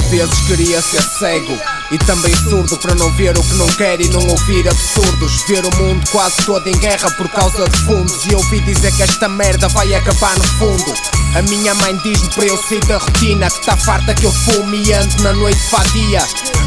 vezes queria ser cego e também surdo para não ver o que não quer e não ouvir absurdos. Ver o mundo quase todo em guerra por causa de fundos. E ouvi dizer que esta merda vai acabar no fundo. A minha mãe diz-me para eu sair da rotina Que está farta que eu fume e ando na noite vadia.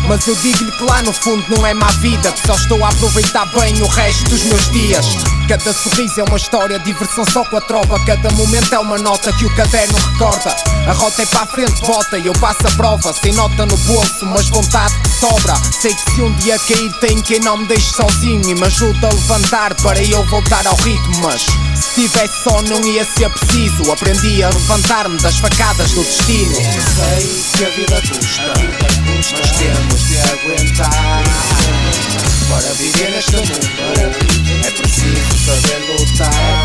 Mas eu digo-lhe que lá no fundo não é má vida Que só estou a aproveitar bem o resto dos meus dias. Cada sorriso é uma história, diversão só com a tropa. Cada momento é uma nota que o caderno recorda. A rota é para a frente, volta e eu passo a prova. Sem nota no bolso, mas vontade que sobra. Sei que se um dia cair tem quem não me deixe sozinho. E me ajuda a levantar para eu voltar ao ritmo Mas se tivesse só não ia ser preciso. Aprendi a levantar-me das facadas do destino. Sei que a vida custa, mas temos de aguentar. Para viver neste mundo é preciso saber lutar.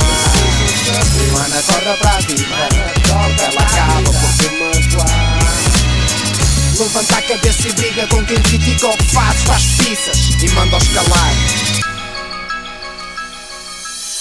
Mano, acorda para a vida, ela acaba por te magoar. Levanta a cabeça e briga com quem critica o que fazes Faz pizzas e manda-os calar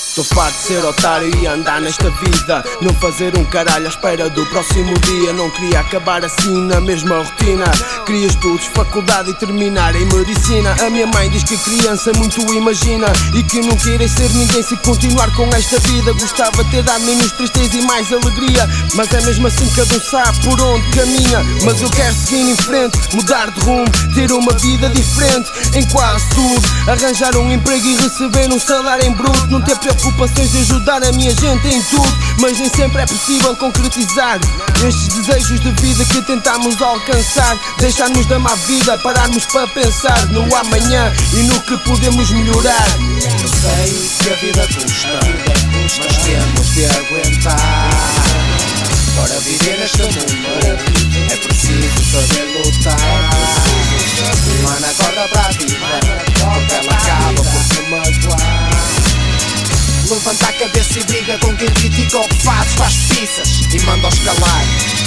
Estou farto de ser otário e andar nesta vida. Não fazer um caralho à espera do próximo dia. Não queria acabar assim na mesma rotina. Queria estudos, faculdade e terminar em medicina. A minha mãe diz que criança muito imagina. E que não queria ser ninguém se continuar com esta vida. Gostava de ter dado menos tristeza e mais alegria. Mas é mesmo assim cada um sabe por onde caminha. Mas eu quero seguir em frente, mudar de rumo Ter uma vida diferente. Em quase tudo Arranjar um emprego e receber um salário em bruto. Não ter preocupação preocupações de ajudar a minha gente em tudo, mas nem sempre é possível concretizar estes desejos de vida que tentamos alcançar. Deixarmos da má vida, pararmos para pensar no amanhã e no que podemos melhorar. Eu sei que a vida custa, mas temos de aguentar. Para viver neste mundo é preciso saber lutar. Mano, acorda para a vida, a cabeça e briga com quem critica o que fazes Faz pizzas e manda-os calar